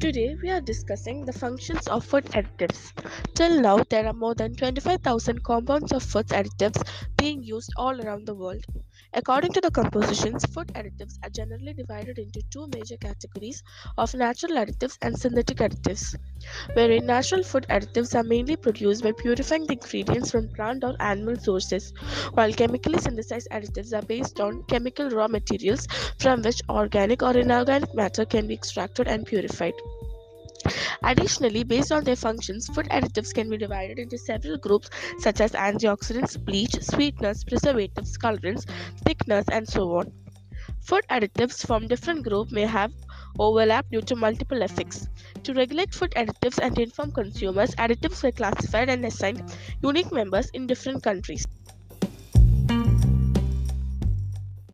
Today we are discussing the functions of food additives. Till now, there are more than 25,000 compounds of food additives being used all around the world. According to the compositions, food additives are generally divided into two major categories of natural additives and synthetic additives, wherein natural food additives are mainly produced by purifying the ingredients from plant or animal sources, while chemically synthesized additives are based on chemical raw materials from which organic or inorganic matter can be extracted and purified. Additionally, based on their functions, food additives can be divided into several groups such as antioxidants, bleach, sweeteners, preservatives, colorants, thickeners, and so on. Food additives from different groups may have overlap due to multiple effects. To regulate food additives and inform consumers, additives were classified and assigned unique members in different countries.